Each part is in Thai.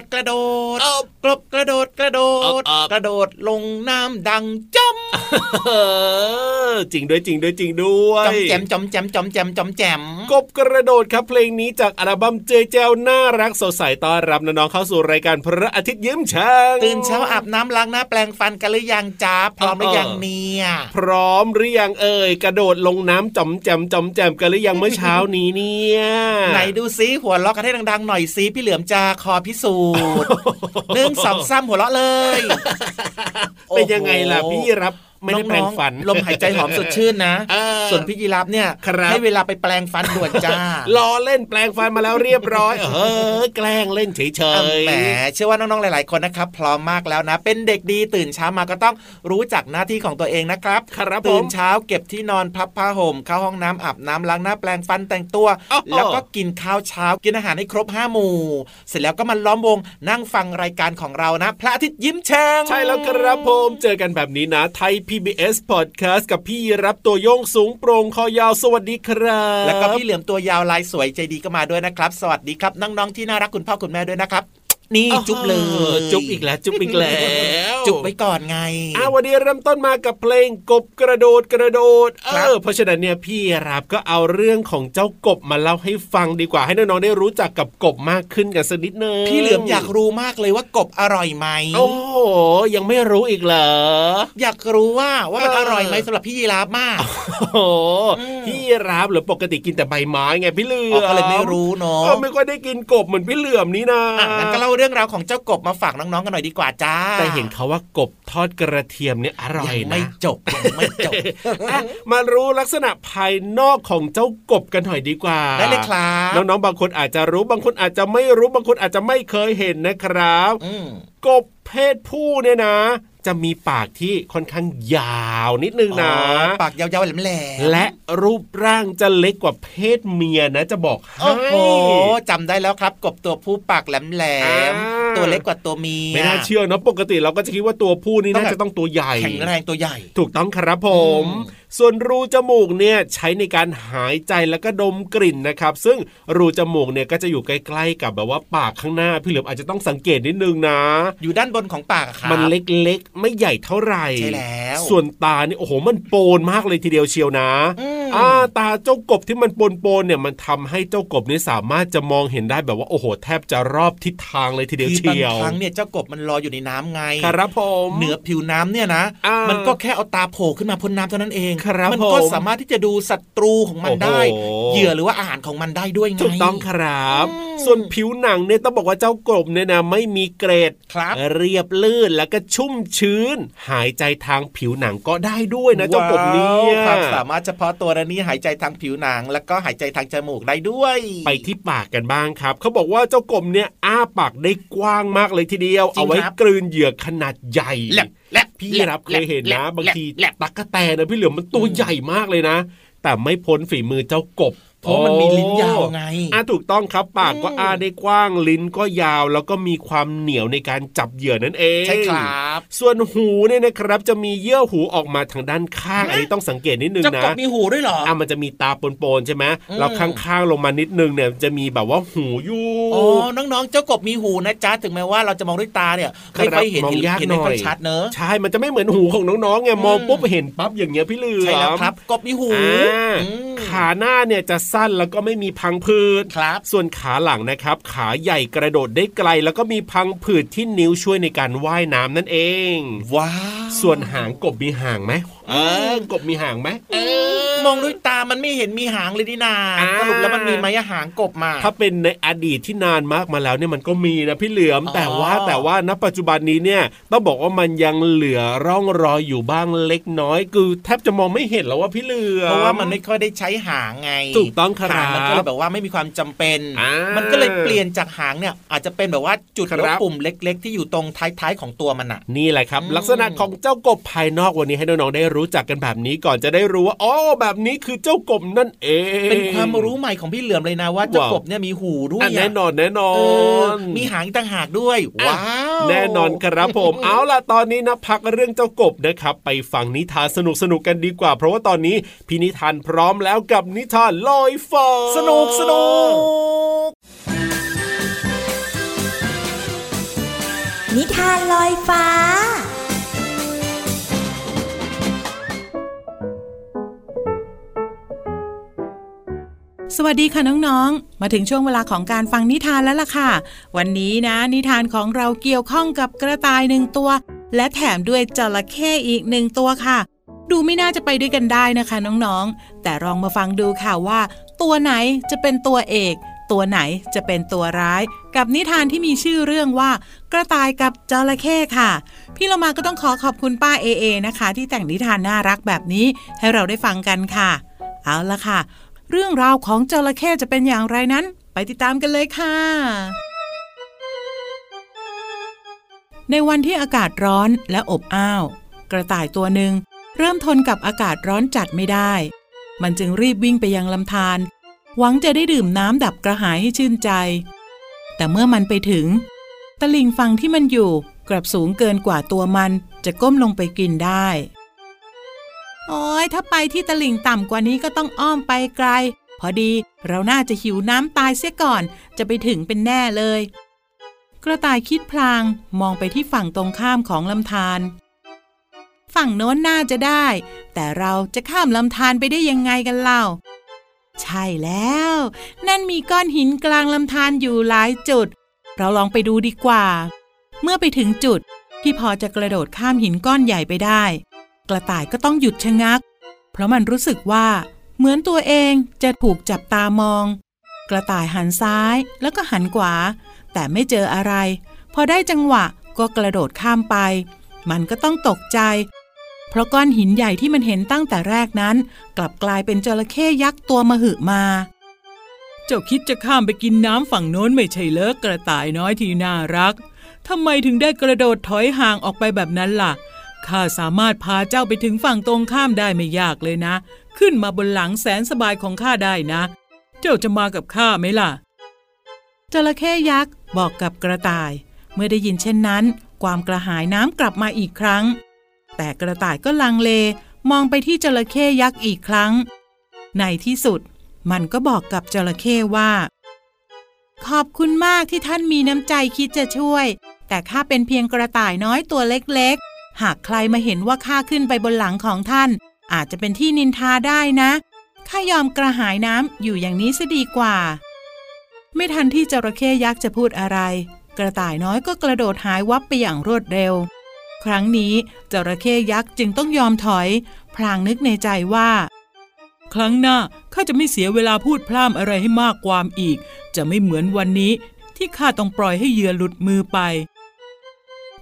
ดกระโดดเอา กบกระโดดกระโดดเอาเอากระโดดลงน้ำดังจ้อมเออจริงด้วยจริงด้วยจริงด้วยจอมแจมจอมแจมจอมแจมจอมแจมกบกระโดดครับเพลงนี้จากอัลบั้มเจเจลน่ารักสดใสต้อนรับน้องๆเข้าสู่รายการพระอาทิตย์ยิ้มช่างตื่นเช้าอาบน้ำล้างหน้าแปลงฟันกันหรือยังจ้าพร้อมหรือยังเนี่ยพร้อมหรือยังเอ่ยกระโดดลงน้ำจอมแจมจอมแจมกันหรือยังเมื่อเช้านี้เนี่ยไหนดูซิหัวเราะกันให้ดังๆหน่อยซิพี่เหลือมจะคอพิสูจน์หนึ่งสองสามหัวเราะเลย เป็นยังไงล่ะโอ้โหพี่รับ ไม่ได้แปลงฟันน้อๆลมหายใจหอมสดชื่นนะเออส่วนพี่ยีรับเนี่ยครับให้เวลาไปแปลงฟันด่วนจ้าล้อเล่นแปลงฟันมาแล้วเรียบร้อย เออ แกล้งเล่นเฉยแหมเชื่อว่าน้องๆหลาย ๆคนนะครับ พร้อมมากแล้วนะ เป็นเด็กดีตื่นเช้ามาก็ต้องรู้จักหน้าที่ของตัวเองนะครับครับผตื่นมเช้าเก็บที่นอนพับผ้าห่มเข้าห้องน้ำอาบน้ำล้างหน้าแปลงฟันแต่งตัวอ้าวแล้วก็กินข้าวเช้ากินอาหารให้ครบห้าหมู่ เสร็จแล้วก็มาล้อมวงนั่งฟังรายการของเรานะ พระอาทิตย์ยิ้มแฉ่งใช่แล้วครับผมเจอกันแบบนี้นะไทย PBS Podcast กับพี่รับตัวโยงสูงโปร่งคอยาวสวัสดีครับ แล้วก็พี่เหลือมตัวยาวลายสวยใจดีก็มาด้วยนะครับ สวัสดีครับน้องๆที่น่ารักคุณพ่อคุณแม่ด้วยนะครับ นี่จุ๊บเลย จุ๊บอีกแล้ว จุ๊บอีกแล้ว จุ๊บไว้ก่อนไงอะวันนี้เริ่มต้นมากับเพลงกบกระโดดกระโดดเอครับอเพราะฉะนั้นเนี่ยพี่รับก็เอาเรื่องของเจ้ากบมาเล่าให้ฟังดีกว่าให้น้องๆได้รู้จักกับกบมากขึ้นกันสักนิดนึงพี่เหลือมอยากรู้มากเลยว่ากบอร่อยไหมโอ้โหยังไม่รู้อีกเหรออยากรู้ว่าว่ามันเอออร่อยไหมสำหรับพี่ยีราฟมากโอ้โหอืมพี่รับหรือปกติกินแต่ใบไม้ไงพี่เหลืออ๋อมก็เลยไม่รู้เนาะเออไม่ค่อยได้กินกบเหมือนพี่เหลือมนี่นะอะงั้นก็เล่าเรื่องราวของเจ้ากบมาฝากน้องๆกันหน่อยดีกว่าจ้าแต่เห็นเขาว่ากบทอดกระเทียมเนี่ยอร่อยยังนะไม่จบยังไม่จบอะมารู้ลักษณะภายนอกของเจ้ากบกันหน่อยดีกว่าได้เลยครับน้องๆบางคนอาจจะรู้บางคนอาจจะไม่รู้บางคนอาจจะไม่เคยเห็นนะครับอืมกบเพศผู้เนี่ยนะ จะมีปากที่ค่อนข้างยาวนิดนึงนะอ๋อปากยาวๆแหลมๆและรูปร่างจะเล็กกว่าเพศเมียนะจะบอกให้โอ้โหจำได้แล้วครับ กบตัวผู้ปากแหลมอ่าๆตัวเล็กกว่าตัวเมียไม่น่าเชื่อเนอะปกติเราก็จะคิดว่าตัวผู้นี่ต้องน่าแบบจะต้องตัวใหญ่แข็งแรงตัวใหญ่ ถูกต้องครับผมอืม ส่วนรูจมูกเนี่ยใช้ในการหายใจแล้วก็ดมกลิ่นนะครับ ซึ่งรูจมูกเนี่ยก็จะอยู่ใกล้ๆกับแบบว่าปากข้างหน้าพี่เหลือมอาจจะต้องสังเกตนิดนึงนะ อยู่ด้านบนของปากอะครับมันเล็กๆ ไม่ใหญ่เท่าไหร่ใช่แล้ว ส่วนตานี่โอ้โหมันโปนมากเลยทีเดียวเชียวนะ อืม อ่าตาเจ้ากบที่มันปนๆเนี่ยมันทำให้เจ้ากบนี่สามารถจะมองเห็นได้แบบว่าโอ้โห แทบจะรอบทิศทางเลยทีเดียวคือบางเชียวครั้งเนี่ยเจ้ากบมันลอยอยู่ในน้ำไง ครับผมเหนือผิวน้ำเนี่ยนะอ่ามัมันก็แค่เอาตาโผล่ขึ้นมาพ้นน้ำเท่านั้นเองครับมันก็ผมสามารถที่จะดูศัตรูของมันได้โอ้โหเหยื่อหรือว่าอาหารของมันได้ด้วยไงถูกต้องครับอืมส่วนผิวหนังเนี่ยต้องบอกว่าเจ้ากบเนี่ยนะไม่มีเกรดครับเรียบลื่นแล้วก็ชุ่มชื้น หายใจทางผิวหนังก็ได้ด้วยนะเจ้ากบเนี่ยว้าวความสามารถเฉพาะตัวนะนี่หายใจทางผิวหนัง แล้วก็หายใจทางจมูกได้ด้วย ไปที่ปากกันบ้างครับ เขาบอกว่าเจ้ากบเนี่ยอ้าปากได้กว้างมากเลยทีเดียวจริงเอาไว้ครับกลืนเหยื่อขนาดใหญ่แลบแลบพี่แลรับเคยเห็นแลนะบบางทีแลบตักกะแตนนะพี่เหลือมมันตัวใหญ่มากเลยนะ แต่ไม่พ้นฝีมือเจ้ากบ เพราะมันมีลิ้นยาวไงอะถูกต้องครับ ปากก็อืมอ้าได้กว้างลิ้นก็ยาว แล้วก็มีความเหนียวในการจับเหยื่อนั่นเองใช่ครับ ส่วนหูเนี่ยนะครับ จะมีเยื่อหูออกมาทางด้านข้างอันนี้ต้องสังเกตนิดนึงเจ้านะกบมีหูด้วยเหรออะมันจะมีตาปนๆใช่ไหมอืมแล้วข้างๆลงมานิดนึงเนี่ยจะมีแบบว่าหูอยู่อ๋อน้องๆ เจ้ากบมีหูนะจ๊ะถึงแม้ว่าเราจะมองด้วยตาเนี่ยไม่ค่อยเห็นมองยากเห็นหน่ไม่อค่อยยชัดเนอะใช่มันจะไม่เหมือนหูของน้องๆไงมองอืมปุ๊บเห็นปั๊บอย่างเงี้ยพี่เหลือมใช่แล้วครับ กบมีหูอ่าอืมขาหน้าเนี่ยจะสั้นแล้วก็ไม่มีพังผืดครับ ส่วนขาหลังนะครับ ขาใหญ่กระโดดได้ไกล แล้วก็มีพังผืดที่นิ้วช่วยในการว่ายน้ำนั่นเอง ว้าว ส่วนหางกบมีหางไหมเออกบมีหางไหมเออมองด้วยตา มันไม่เห็นมีหางเลยนี่นาอ่าสรุปแล้วมันมีไหมอะหางกบมา ถ้าเป็นในอดีตที่นานมากมาแล้วเนี่ยมันก็มีนะพี่เหลือมอ๋อแต่ว่าแต่ว่าณปัจจุบันนี้เนี่ยต้องบอกว่ามันยังเหลือร่องรอยอยู่บ้างเล็กน้อย คือแทบจะมองไม่เห็นแล้วว่าพี่เหลือมเพราะว่ามันไม่ค่อยได้ใช้หางไงถูกต้องครับหางมันก็เลยแบบว่าไม่มีความจำเป็นมัมันก็เลยเปลี่ยนจากหางเนี่ยอาจจะเป็นแบบว่าจุดครับหรือว่าปุ่มเล็ก ๆ ที่อยู่ตรงท้ายๆของตัวมันอะนี่แหละครับอืมลักษณะของเจ้ากบภายนอกวันนี้ให้น้องๆได้รู้จักกันแบบนี้ก่อนจะได้รู้ว่าอ๋อแบบนี้คือเจ้ากบนั่นเอง เป็นความรู้ใหม่ของพี่เหลือมเลยนะว่าเจ้าว้าวกบเนี่ยมีหูด้วยอะอะแน่นอนแน่นอเออน มีหางต่างหากด้วยอะว้าว แน่นอนครับผม เอาล่ะตอนนี้นะพักเรื่องเจ้ากบนะครับ ไปฟังนิทานสนุกสนุกๆกันดีกว่า เพราะว่าตอนนี้พี่นิทานพร้อมแล้วกับนิทานลอยฟ้าสนุกสนุกนิทานลอยฟ้า วัสดีค่ะน้องๆ มาถึงช่วงเวลาของการฟังนิทานแล้วล่ะค่ะ วันนี้นะ นิทานของเราเกี่ยวข้องกับกระต่ายหนึ่งตัว และแถมด้วยจระเข้อีกหนึ่งตัวค่ะ ดูไม่น่าจะไปด้วยกันได้นะคะน้องๆ แต่ลองมาฟังดูค่ะว่า ตัวไหนจะเป็นตัวเอก ตัวไหนจะเป็นตัวร้าย กับนิทานที่มีชื่อเรื่องว่า กระต่ายกับจระเข้ค่ะ พี่เรามาก็ต้องขอขอบคุณป้าเอเอนะคะ ที่แต่งนิทานน่ารักแบบนี้ให้เราได้ฟังกันค่ะ เอาละค่ะ เรื่องราวของจระเข้จะเป็นอย่างไรนั้น ไปติดตามกันเลยค่ะ ในวันที่อากาศร้อนและอบอ้าว กระต่ายตัวหนึ่งเริ่มทนกับอากาศร้อนจัดไม่ได้ มันจึงรีบวิ่งไปยังลำธารหวังจะได้ดื่มน้ำดับกระหายให้ชื่นใจ แต่เมื่อมันไปถึง ตะลิงฝั่งที่มันอยู่กลับสูงเกินกว่าตัวมันจะก้มลงไปกินได้ โอ้ยถ้าไปที่ตลิ่งต่ำกว่านี้ก็ต้องอ้อมไปไกล พอดีเราน่าจะหิวน้ำตายเสียก่อน จะไปถึงเป็นแน่เลย กระต่ายคิดพลางมองไปที่ฝั่งตรงข้ามของลำธารฝั่งโน้นน่าจะได้ แต่เราจะข้ามลำธารไปได้ยังไงกันเล่า ใช่แล้ว นั่นมีก้อนหินกลางลำธารอยู่หลายจุด เราลองไปดูดีกว่า เมื่อไปถึงจุดที่พอจะกระโดดข้ามหินก้อนใหญ่ไปได้ ระต่ายก็ต้องหยุดชะงัก เพราะมันรู้สึกว่า เหมือนตัวเองจะถูกจับตามอง กระต่ายหันซ้ายแล้วก็หันขวา แต่ไม่เจออะไร พอได้จังหวะก็กระโดดข้ามไป มันก็ต้องตกใจ เพราะก้อนหินใหญ่ที่มันเห็นตั้งแต่แรกนั้น กลับกลายเป็นจระเข้ยักษ์ตัวมหึมา เจ้าคิดจะข้ามไปกินน้ำฝั่งโน้นไม่ใช่เลิกกระต่ายน้อยที่น่ารักทำไมถึงได้กระโดดถอยห่างออกไปแบบนั้นล่ะ ข้าสามารถพาเจ้าไปถึงฝั่งตรงข้ามได้ไม่ยากเลยนะ ขึ้นมาบนหลังแสนสบายของข้าได้นะ เจ้าจะมากับข้าไหมล่ะจระเข้ยักษ์บอกกับกระต่าย เมื่อได้ยินเช่นนั้น ความกระหายน้ำกลับมาอีกครั้ง แต่กระต่ายก็ลังเล มองไปที่จระเข้ยักษ์อีกครั้ง ในที่สุด มันก็บอกกับจระเข้ว่า ขอบคุณมากที่ท่านมีน้ำใจคิดจะช่วย แต่ข้าเป็นเพียงกระต่ายน้อยตัวเล็กๆ หากใครมาเห็นว่าข้าขึ้นไปบนหลังของท่าน อาจจะเป็นที่นินทาได้นะข้ายอมกระหายน้ำอยู่อย่างนี้ซะดีกว่า ไม่ทันที่จระเข้ยักษ์จะพูดอะไร กระต่ายน้อยก็กระโดดหายวับไปอย่างรวดเร็ว ครั้งนี้จระเข้ยักษ์จึงต้องยอมถอย พลางนึกในใจว่า ครั้งหน้าข้าจะไม่เสียเวลาพูดพร่ำอะไรให้มากความอีก จะไม่เหมือนวันนี้ที่ข้าต้องปล่อยให้เหยื่อหลุดมือไป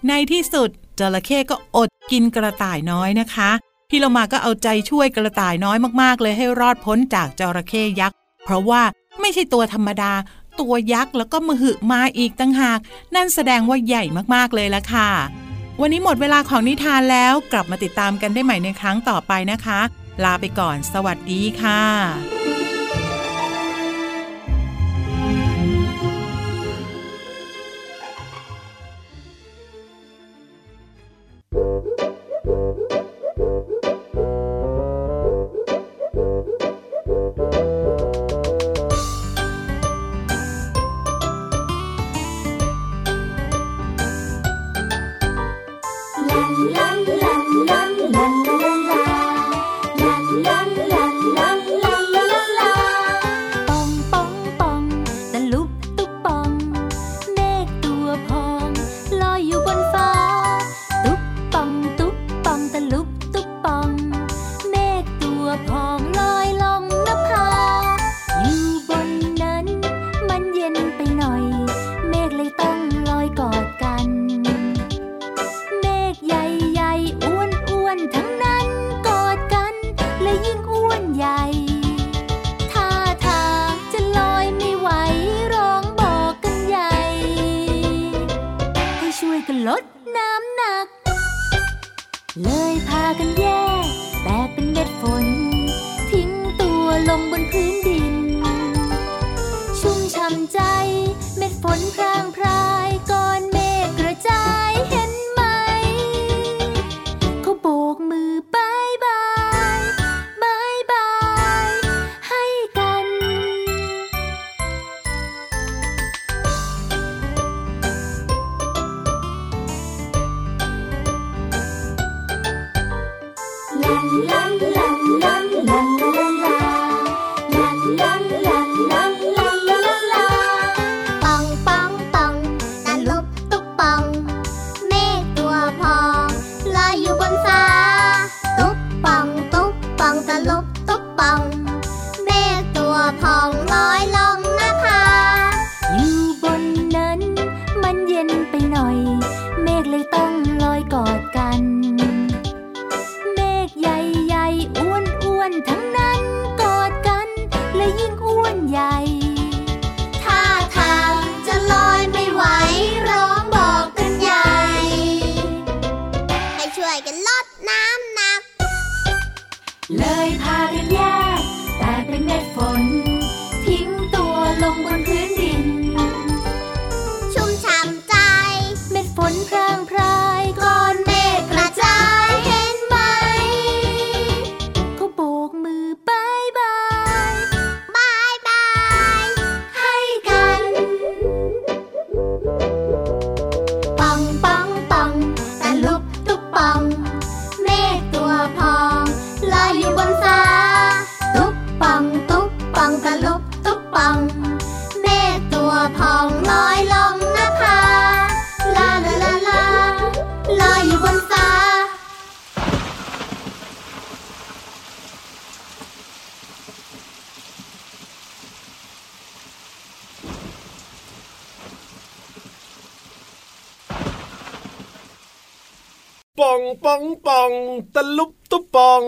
ในที่สุด จระเข้ก็อดกินกระต่ายน้อยนะคะพี่เรามาก็เอาใจช่วยกระต่ายน้อยมากๆ เลยให้รอดพ้นจากจระเข้ยักษ์ เพราะว่าไม่ใช่ตัวธรรมดา ตัวยักษ์แล้วก็มหึมาอีกตั้งหาก นั่นแสดงว่าใหญ่มากๆเลยละค่ะ วันนี้หมดเวลาของนิทานแล้วกลับมาติดตามกันได้ใหม่ในครั้งต่อไปนะคะ ลาไปก่อน สวัสดีค่ะ เลยพากันแยกแตกเป็นเม็ดฝน ทิ้งตัวลงบนพื้นดิน ชุ่มช่ำใจเม็ดฝนพรางพราย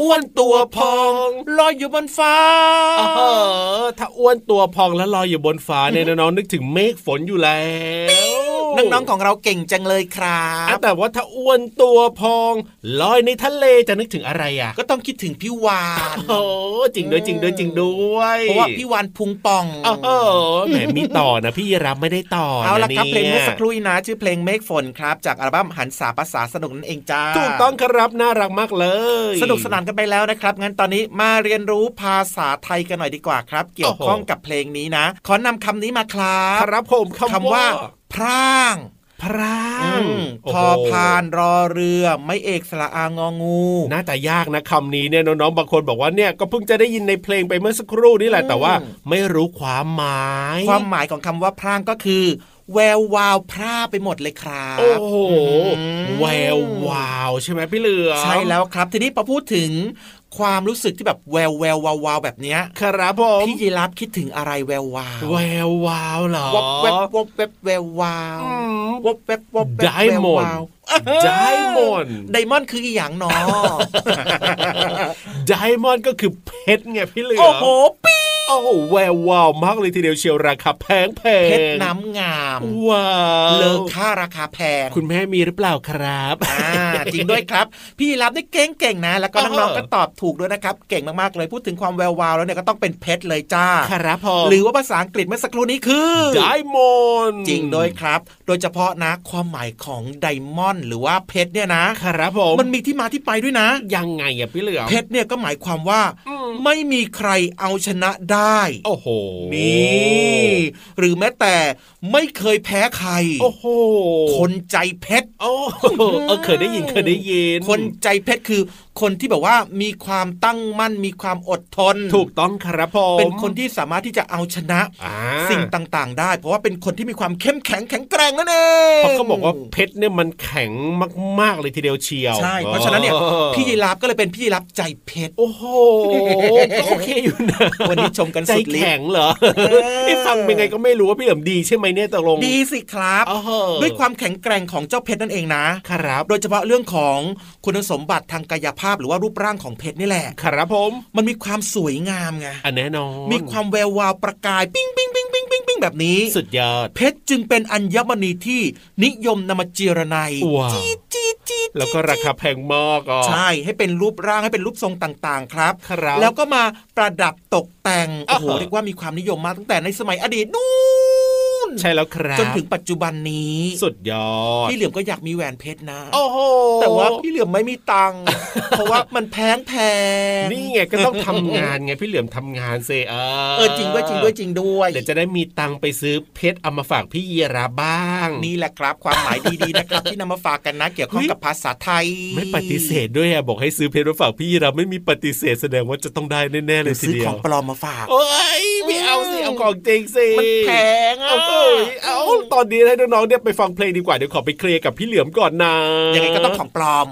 อ้วนตัวพองลอยอยู่บนฟ้าเออถ้าอ้วนตัวพองแล้วลอยอยู่บนฟ้าเนี่ยน้องๆนึกถึงเมฆฝนอยู่แล้วน้องๆของเราเก่งจังเลยครัอะบแต่ว่าถ้าอ้วนตัวพองลอยในทะเลจะนึกถึงอะไรอะ ก็ต้องคิดถึงพี่วานโอ้จริงด้วยจริงด้วยจริงด้วยเพราะว่าพี่วานพุงป่องเออแหมมีต่อนะพี่รับไม่ได้ต่อเอาละครับนเพลงเมื่อสักคนี่ยรู่นี้นะ ชื่อเพลงเมฆฝนครับ จากอัลบั้มหันสาภาษาสนุกนั่นเองจ้าถูกต้องครับน่ารักมากเลย สนุกสนานกันไปแล้วนะครับ งั้นตอนนี้มาเรียนรู้ภาษาไทยกันหน่อยดีกว่าครับ เกี่ยวข้องกับเพลงนี้นะ ขอนำคำนี้มาครับครับผมคำคำว่า พร่างพร่าอืงมโอ้พโหอพานรอเรือ ไม่เอกสระอางองูน่าจะยากนะคำนี้เนี่ยน้องๆบางคนบอกว่าเนี่ยก็เพิ่งจะได้ยินในเพลงไปเมื่อสักครู่นี่แหละอืมแต่ว่าไม่รู้ความหมาย ความหมายของคำว่าพร่างก็คือ แวววาวพร่าไปหมดเลยครับ โอ้โหอืมแวววาวใช่ไหมพี่เหลือมใช่แล้วครับ ทีนี้พอพูดถึงความรู้สึกที่แบบแววแวววาววาวแบบเนี้ยครับผมพี่ยีราฟคิดถึงอะไรแวววาวแวววาวเหรอวับแวบวับแวบแวววาวอืมวับแวบวับแวบไดมอนด์แวววาว diamond diamond คืออีหยังเนาะ diamond ก็คือเพชรไงพี่เหลือมโอ้โหปี๊ด โอ้โหแวววาวมากเลยทีเดียวเชียวราคาแพงแพงเพชรน้ำงามว้าวเลิกค่าราคาแพงคุณแม่มีหรือเปล่าครับอ่าจริงด้วยครับ พี่ยีรับนี่เก่งๆนะ แล้วก็เออน้องๆก็ตอบถูกด้วยนะครับ เก่งมากๆเลยพูดถึงความแวววาวแล้วเนี่ยก็ต้องเป็นเพชรเลยจ้าครับผมหรือว่าภาษาอังกฤษเมื่อสักครู่นี้คือไดมอนด์จริงด้วยครับ โดยเฉพาะนะความหมายของไดมอนด์หรือว่าเพชรเนี่ยนะครับผมมันมีที่มาที่ไปด้วยนะ ยังไงอะพี่เหลือมเพชรเนี่ยก็หมายความว่าอืมไม่มีใครเอาชนะได้โอ้โห นี่ หรือแม้แต่ไม่เคยแพ้ใคร โอ้โห คนใจเพชร โอ้โหเออเคยได้ยินเคยได้ยิน คนใจเพชรคือคนที่แบบว่ามีความตั้งมั่นมีความอดทน ถูกต้องครับผมเป็นคนที่สามารถที่จะเอาชนะอ่าสิ่งต่างๆ ได้ เพราะว่าเป็นคนที่มีความเข้มแข็งแข็งแกร่งนั่นเองเพราะเขาบอกว่าเพชรเนี่ยมันแข็งมากๆเลยทีเดียวเชียวใช่เพราะฉะนั้นเนี่ยออพี่ยีราฟก็เลยเป็นพี่ยีราฟใจเพชรโอ้โหก็โอเคอยู่นะวันนี้ชมกันใจสุดฤทธิ์แข็งเหรอไอ้ฟังเป็นไงก็ไม่รู้ว่าพี่เหลิมดีใช่ไหมเนี่ยตกลงดีสิครับอ๋อด้วยความแข็งแกร่งของเจ้าเพชรนั่นเองนะครับ โดยเฉพาะเรื่องของคุณสมบัติทางกายภาพหรือว่ารูปร่างของเพชรนี่แหละครับผมมันมีความสวยงามไงอันแน่นอนมีความแวววาวประกายปิ้งปิ้งปิ้งปิ้งปิ้งปิ้งแบบนี้สุดยอด เพชรจึงเป็นอัญมณีที่นิยมนำมาเจรไนว้าวจี๊ดจี๊ดจี๊ดแล้วก็ราคาแพงมากอะใช่ให้เป็นรูปร่างให้เป็นรูปทรงต่างๆ ครับครับแล้วก็มาประดับตกแต่งโอ้โหเรียกว่ามีความนิยมมากตั้งแต่ในสมัยอดีตนู่น ใช่แล้วครับจนถึงปัจจุบันนี้ สุดยอดพี่เหลือมก็อยากมีแหวนเพชรนะโอ้โหแต่ว่าพี่เหลือมไม่มีตังค์เพราะว่ามันแพงแพงนี่ไงก็ต้องทำงานไงพี่เหลือมทำงานเซเอเออจริงด้วยจริงด้วยจริงด้วยเดี๋ยวจะได้มีตังค์ไปซื้อเพชรเอามาฝากพี่เยราบ้างนี่แหละครับ ความหมายดีๆนะครับที่นำมาฝากกันนะ เกี่ยวข้องกับภาษาไทย ไม่ปฏิเสธด้วยอะบอกให้ซื้อเพชรมาฝากพี่เยราไม่มีปฏิเสธแสดงว่าจะต้องได้แน่ๆเลหรืยอทีซื้อเดียขวองปลอมมาฝากโอ้ยไม่เอาสิเอาของจริงสิมันแพงอะเอาเอ้ยเอาตอนนี้ให้น้องๆเนี่ยไปฟังเพลงดีกว่าเดี๋ยวขอไปเคลียร์กับพี่เหลือมก่อนนะยังไงก็ต้องของปลอม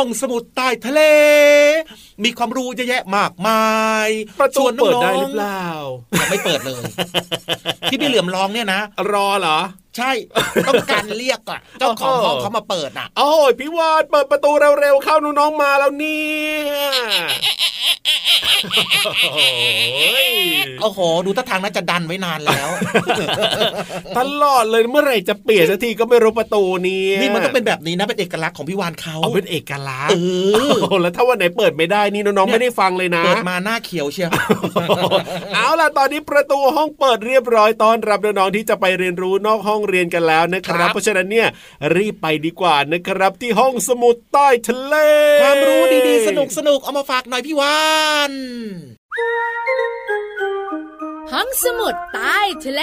ห้องสมุดใต้ทะเล มีความรู้เยอะแยะมากมายประตูชวนน้เปิดองได้หรือเปล่าๆยังไม่เปิดเลย ที่พี่เหลือมร้องเนี่ยนะ รอเหรอ ใช่ ต้องการเรียกอะเจ้าของห้องเขามาเปิดอะโอ้ยพี่วานเปิดประตูเร็วๆเข้าน้องๆมาแล้วเนี่ยโอ้ยโอ้โห ดูท่าทางน่าจะดันไว้นานแล้ว ตลอดเลยเมื่อไหร่จะเปลี่ยนสักทีก็ไม่รู้ประตูนี้นี่มันต้องเป็นแบบนี้นะเป็นเอกลักษณ์ของพี่วานเขาเอาเป็นเอกลักษเอณ์อโอ้แล้วถ้าวันไหนเปิดไม่ได้นี่น้องๆไม่ได้ฟังเลยนะเปิดมาหน้าเขียวเชียวเอาล่ะตอนนี้ประตูห้องเปิดเรียบร้อยต้อนรับน้องๆที่จะไปเรียนรู้นอกห้องเรียนกันแล้วนะคครัรับบเพราะฉะนั้นเนี่ยรีบไปดีกว่านะครับ ที่ห้องสมุดใต้ทะเล ความรู้ดีๆ สนุกสนุกๆเอามาฝากหน่อยพี่วานห้องสมุดใต้ทะเล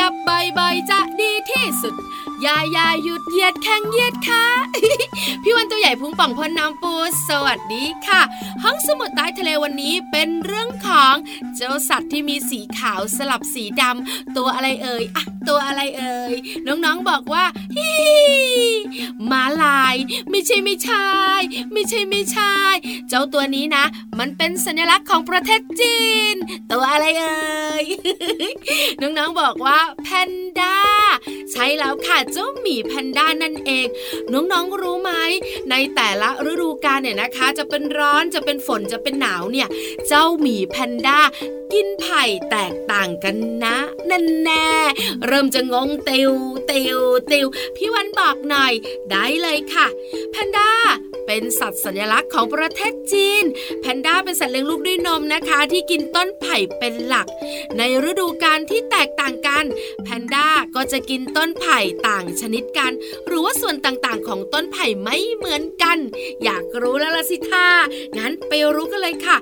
ยับบ่อยๆจะดีที่สุด อย่าอย่าหยุดเหยียดแข้งเหยียดขาพี่วันตัวใหญ่พุงป่องพอน้ำปู สวัสดีค่ะ ห้องสมุดใต้ทะเลวันนี้เป็นเรื่องของเจ้าสัตว์ที่มีสีขาวสลับสีดำตัวอะไรเอ่ยอะตัวอะไรเอ่ยน้องๆบอกว่าฮิม้าลาย ไม่ใช่ไม่ใช่ไม่ใช่ไม่ใช่ เจ้าตัวนี้นะ มันเป็นสัญลักษณ์ของประเทศจีน ตัวอะไรเอ่ยน้องๆบอกว่าแพนด้า ใช่แล้วค่ะเจ้าหมีแพนด้านั่นเอง น้องๆรู้ไหมในแต่ละฤดูกาลเนี่ยนะคะ จะเป็นร้อนจะเป็นฝนจะเป็นหนาวเนี่ย เจ้าหมีแพนด้า กินไผ่แตกต่างกันนะนั่นแน่เริ่มจะงงติวติวติวพี่วันบอกหน่อย ได้เลยค่ะ แพนด้าเป็นสัตว์สัญลักษณ์ของประเทศจีน แพนด้าเป็นสัตว์เลี้ยงลูกด้วยนมนะคะ ที่กินต้นไผ่เป็นหลัก ในฤดูกาลที่แตกต่างกัน แพนด้าก็จะกินต้นไผ่ต่างชนิดกัน หรือว่าส่วนต่างๆ ของต้นไผ่ไม่เหมือนกัน อยากรู้แล้วละสิท่างั้นไปรู้กันเลยค่ะ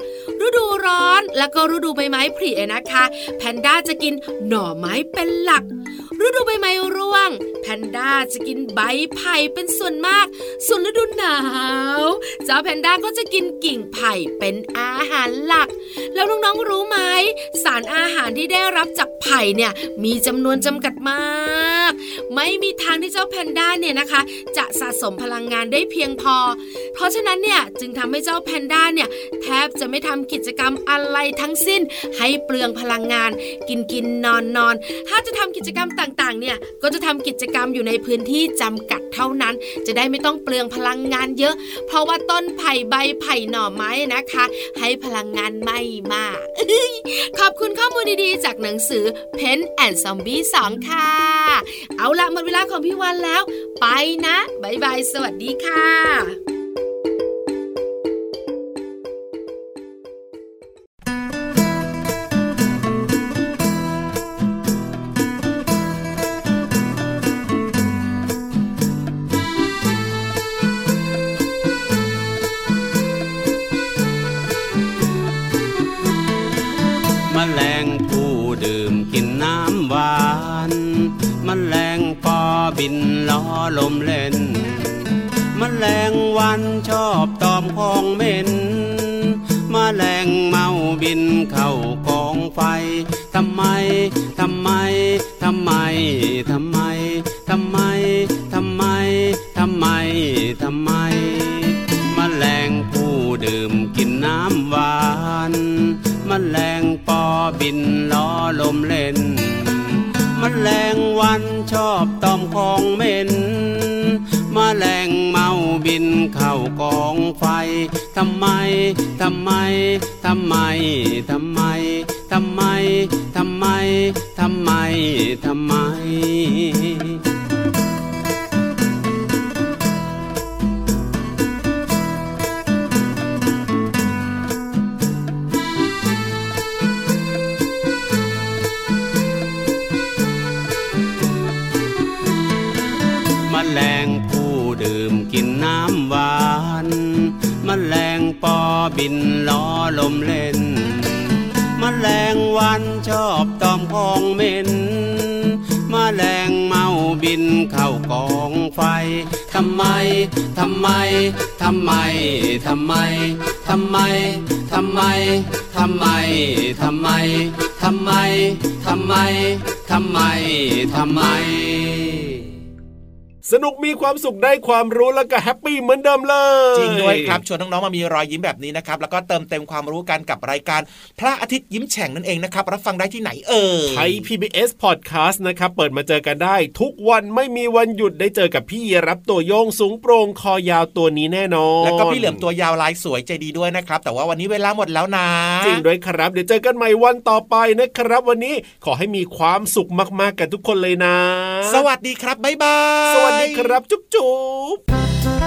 ฤดูร้อน แล้วก็ฤดูใบไม้ผลินะคะ แพนด้าจะกินหน่อไม้เป็นหลัก ฤดูใบไม้ร่วง พนด้าจะกินใบไผ่เป็นส่วนมาก ส่วนฤดูหนาว เจ้าแพนด้าก็จะกินกิ่งไผ่เป็นอาหารหลัก แล้วน้องๆรู้ไหม สารอาหารที่ได้รับจากไผ่เนี่ยมีจำนวนจำกัดมาก ไม่มีทางที่เจ้าแพนด้าเนี่ยนะคะ จะสะสมพลังงานได้เพียงพอ เพราะฉะนั้นเนี่ยจึงทำให้เจ้าแพนด้าเนี่ยแทบจะไม่ทำกิจกรรมอะไรทั้งสิ้น ให้เปลืองพลังงาน กินกินนอนนอนถ้าจะทำกิจกรรมต่างๆเนี่ยก็จะทำกิจกรรมอยู่ในพื้นที่จำกัดเท่านั้น จะได้ไม่ต้องเปลืองพลังงานเยอะ เพราะว่าต้นไผ่ใบไผ่หน่อไม้นะคะ ให้พลังงานไม่มาก ขอบคุณข้อมูลดีๆ จากหนังสือ Pen and Zombie 2 ค่ะ เอาละหมดเวลาของพี่วันแล้ว ไปนะบายบาย สวัสดีค่ะ กินเข้ากองไฟทำไมทำไมทำไมทำไมทำไมทำไมทำไมทำไมมแมลงผู้ดื่มกินน้ำหวานมแมลงปอบินล้อลมเล่นมแมลงวันชอบตอมของเหม็น มาแมลงเมาบินเข้ากองไฟทำไมทำไมทำไมทำไมทำไมทำไมทำไมทำไม ปอบินล้อลมเล่นมแมลงวันชอบตอมของเหม็นมมแมลงเมาบินเข้ากองไฟทำไม ทำไม ทำไม ทำไม ทำไม ทำไม ทำไม ทำไม ทำไม ทำไม ทำไม ทำไม สนุกมีความสุขได้ความรู้แล้วก็แฮปปี้เหมือนเดิมเลย จริงด้วยครับชวนน้องๆมามีรอยยิ้มแบบนี้นะครับแล้วก็เติมเต็มความรู้กันกับรายการพระอาทิตย์ยิ้มแฉ่งนั่นเองนะครับรับฟังได้ที่ไหนเอ่ยไทย PBS Podcast นะครับเปิดมาเจอกันได้ ทุกวันไม่มีวันหยุดได้เจอกับพี่รับตัวโยงสูงโปร่งคอยาวตัวนี้แน่นอนแล้วก็พี่เหลือมตัวยาวลายสวยใจดีด้วยนะครับ แต่ว่าวันนี้เวลาหมดแล้วนะจริงด้วยครับ เดี๋ยวเจอกันใหม่วันต่อไปนะครับ วันนี้ขอให้มีความสุขมากๆกันทุกคนเลยนะ สวัสดีครับบ๊ายบายสวัสดีนี้ครับ จุ๊บจุ๊บ